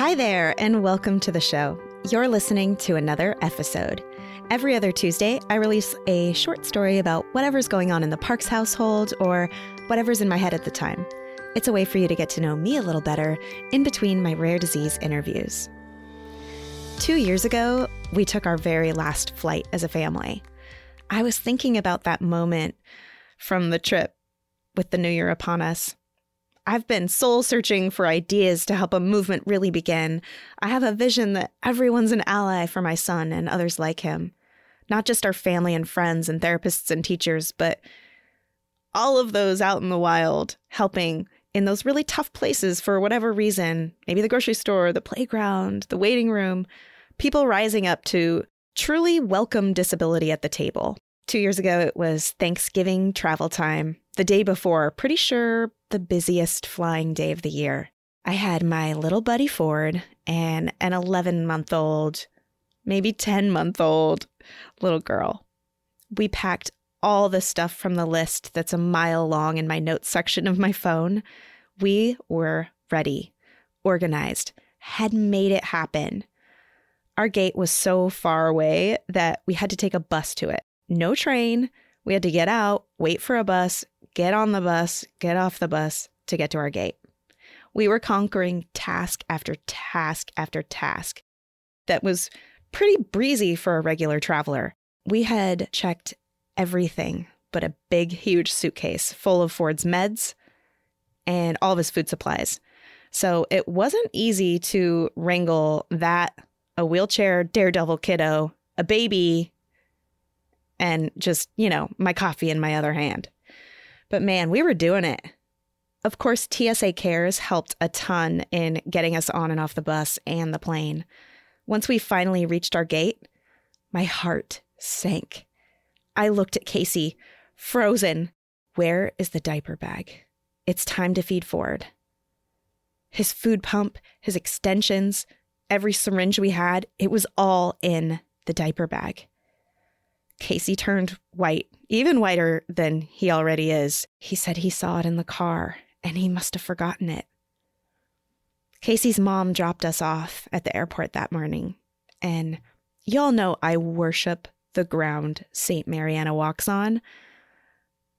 Hi there, and welcome to the show. You're listening to another episode. Every other Tuesday, I release a short story about whatever's going on in the Parks household or whatever's in my head at the time. It's a way for you to get to know me a little better in between my rare disease interviews. Two years ago, we took our very last flight as a family. I was thinking about that moment from the trip with the new year upon us. I've been soul searching for ideas to help a movement really begin. I have a vision that everyone's an ally for my son and others like him. Not just our family and friends and therapists and teachers, but all of those out in the wild helping in those really tough places for whatever reason maybe the grocery store, the playground, the waiting room people rising up to truly welcome disability at the table. Two years ago, it was Thanksgiving travel time. The day before, pretty sure the busiest flying day of the year. I had my little buddy Ford and an 11 month old, maybe 10 month old little girl. We packed all the stuff from the list that's a mile long in my notes section of my phone. We were ready, organized, had made it happen. Our gate was so far away that we had to take a bus to it. No train. We had to get out, wait for a bus, get on the bus, get off the bus to get to our gate. We were conquering task after task after task. That was pretty breezy for a regular traveler. We had checked everything but a big, huge suitcase full of Ford's meds and all of his food supplies. So it wasn't easy to wrangle that, a wheelchair daredevil kiddo, a baby, and just, you know, my coffee in my other hand. But man, we were doing it. Of course, TSA Cares helped a ton in getting us on and off the bus and the plane. Once we finally reached our gate, my heart sank. I looked at Casey, frozen. Where is the diaper bag? It's time to feed Ford. His food pump, his extensions, every syringe we had, it was all in the diaper bag. Casey turned white, even whiter than he already is. He said he saw it in the car and he must have forgotten it. Casey's mom dropped us off at the airport that morning. And y'all know I worship the ground St. Mariana walks on.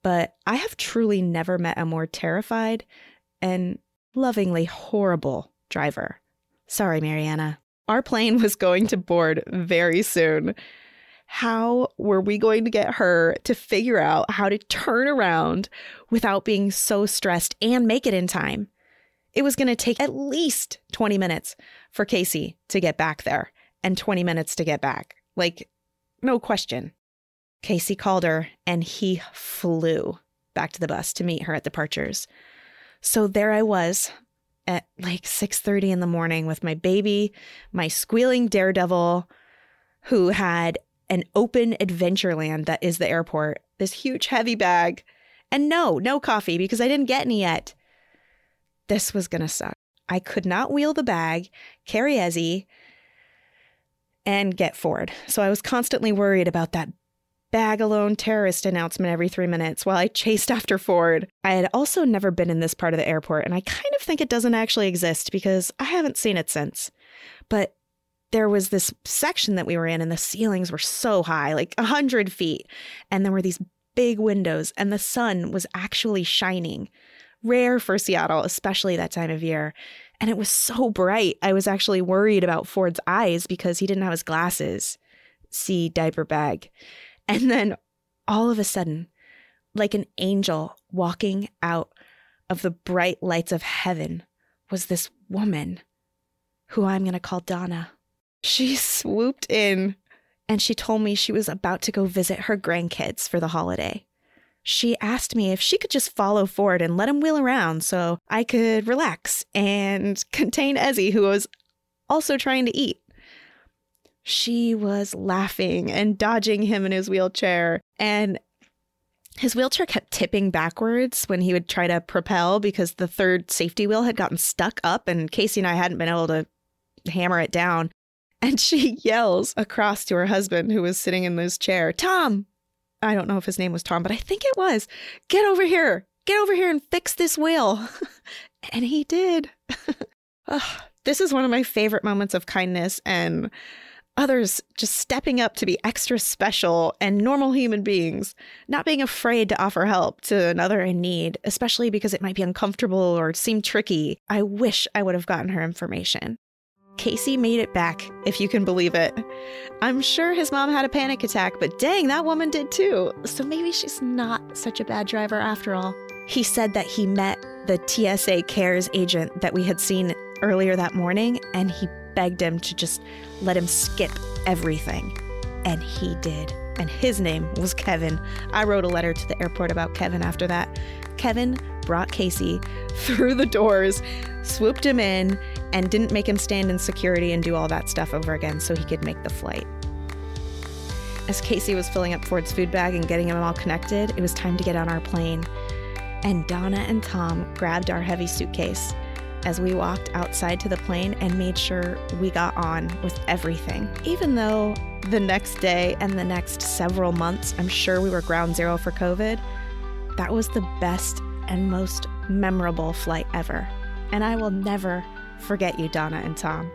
But I have truly never met a more terrified and lovingly horrible driver. Sorry, Mariana. Our plane was going to board very soon, how were we going to get her to figure out how to turn around without being so stressed and make it in time? It was going to take at least 20 minutes for Casey to get back there and 20 minutes to get back. Like, no question. Casey called her and he flew back to the bus to meet her at departures. So there I was at like 6:30 in the morning with my baby, my squealing daredevil who had an open adventureland that is the airport, this huge heavy bag, and no, no coffee because I didn't get any yet. This was going to suck. I could not wheel the bag, carry Ezzy, and get Ford. So I was constantly worried about that bag alone terrorist announcement every three minutes while I chased after Ford. I had also never been in this part of the airport, and I kind of think it doesn't actually exist because I haven't seen it since. But there was this section that we were in, and the ceilings were so high, like a hundred feet. And there were these big windows, and the sun was actually shining. Rare for Seattle, especially that time of year. And it was so bright. I was actually worried about Ford's eyes because he didn't have his glasses. See diaper bag. And then all of a sudden, like an angel walking out of the bright lights of heaven, was this woman who I'm going to call Donna. She swooped in and she told me she was about to go visit her grandkids for the holiday. She asked me if she could just follow Ford and let him wheel around so I could relax and contain Ezzy, who was also trying to eat. She was laughing and dodging him in his wheelchair, and his wheelchair kept tipping backwards when he would try to propel because the third safety wheel had gotten stuck up, and Casey and I hadn't been able to hammer it down. And she yells across to her husband, who was sitting in this chair, Tom, I don't know if his name was Tom, but I think it was, get over here, get over here and fix this wheel. and he did. oh, This is one of my favorite moments of kindness and others just stepping up to be extra special and normal human beings, not being afraid to offer help to another in need, especially because it might be uncomfortable or seem tricky. I wish I would have gotten her information. Casey made it back, if you can believe it. I'm sure his mom had a panic attack, but dang, that woman did too. So maybe she's not such a bad driver after all. He said that he met the TSA CARES agent that we had seen earlier that morning, and he begged him to just let him skip everything. And he did. And his name was Kevin. I wrote a letter to the airport about Kevin after that. Kevin brought Casey through the doors, swooped him in, and didn't make him stand in security and do all that stuff over again so he could make the flight. As Casey was filling up Ford's food bag and getting him all connected, it was time to get on our plane. And Donna and Tom grabbed our heavy suitcase as we walked outside to the plane and made sure we got on with everything. Even though the next day and the next several months, I'm sure we were ground zero for COVID, that was the best and most memorable flight ever. And I will never forget you, Donna and Tom.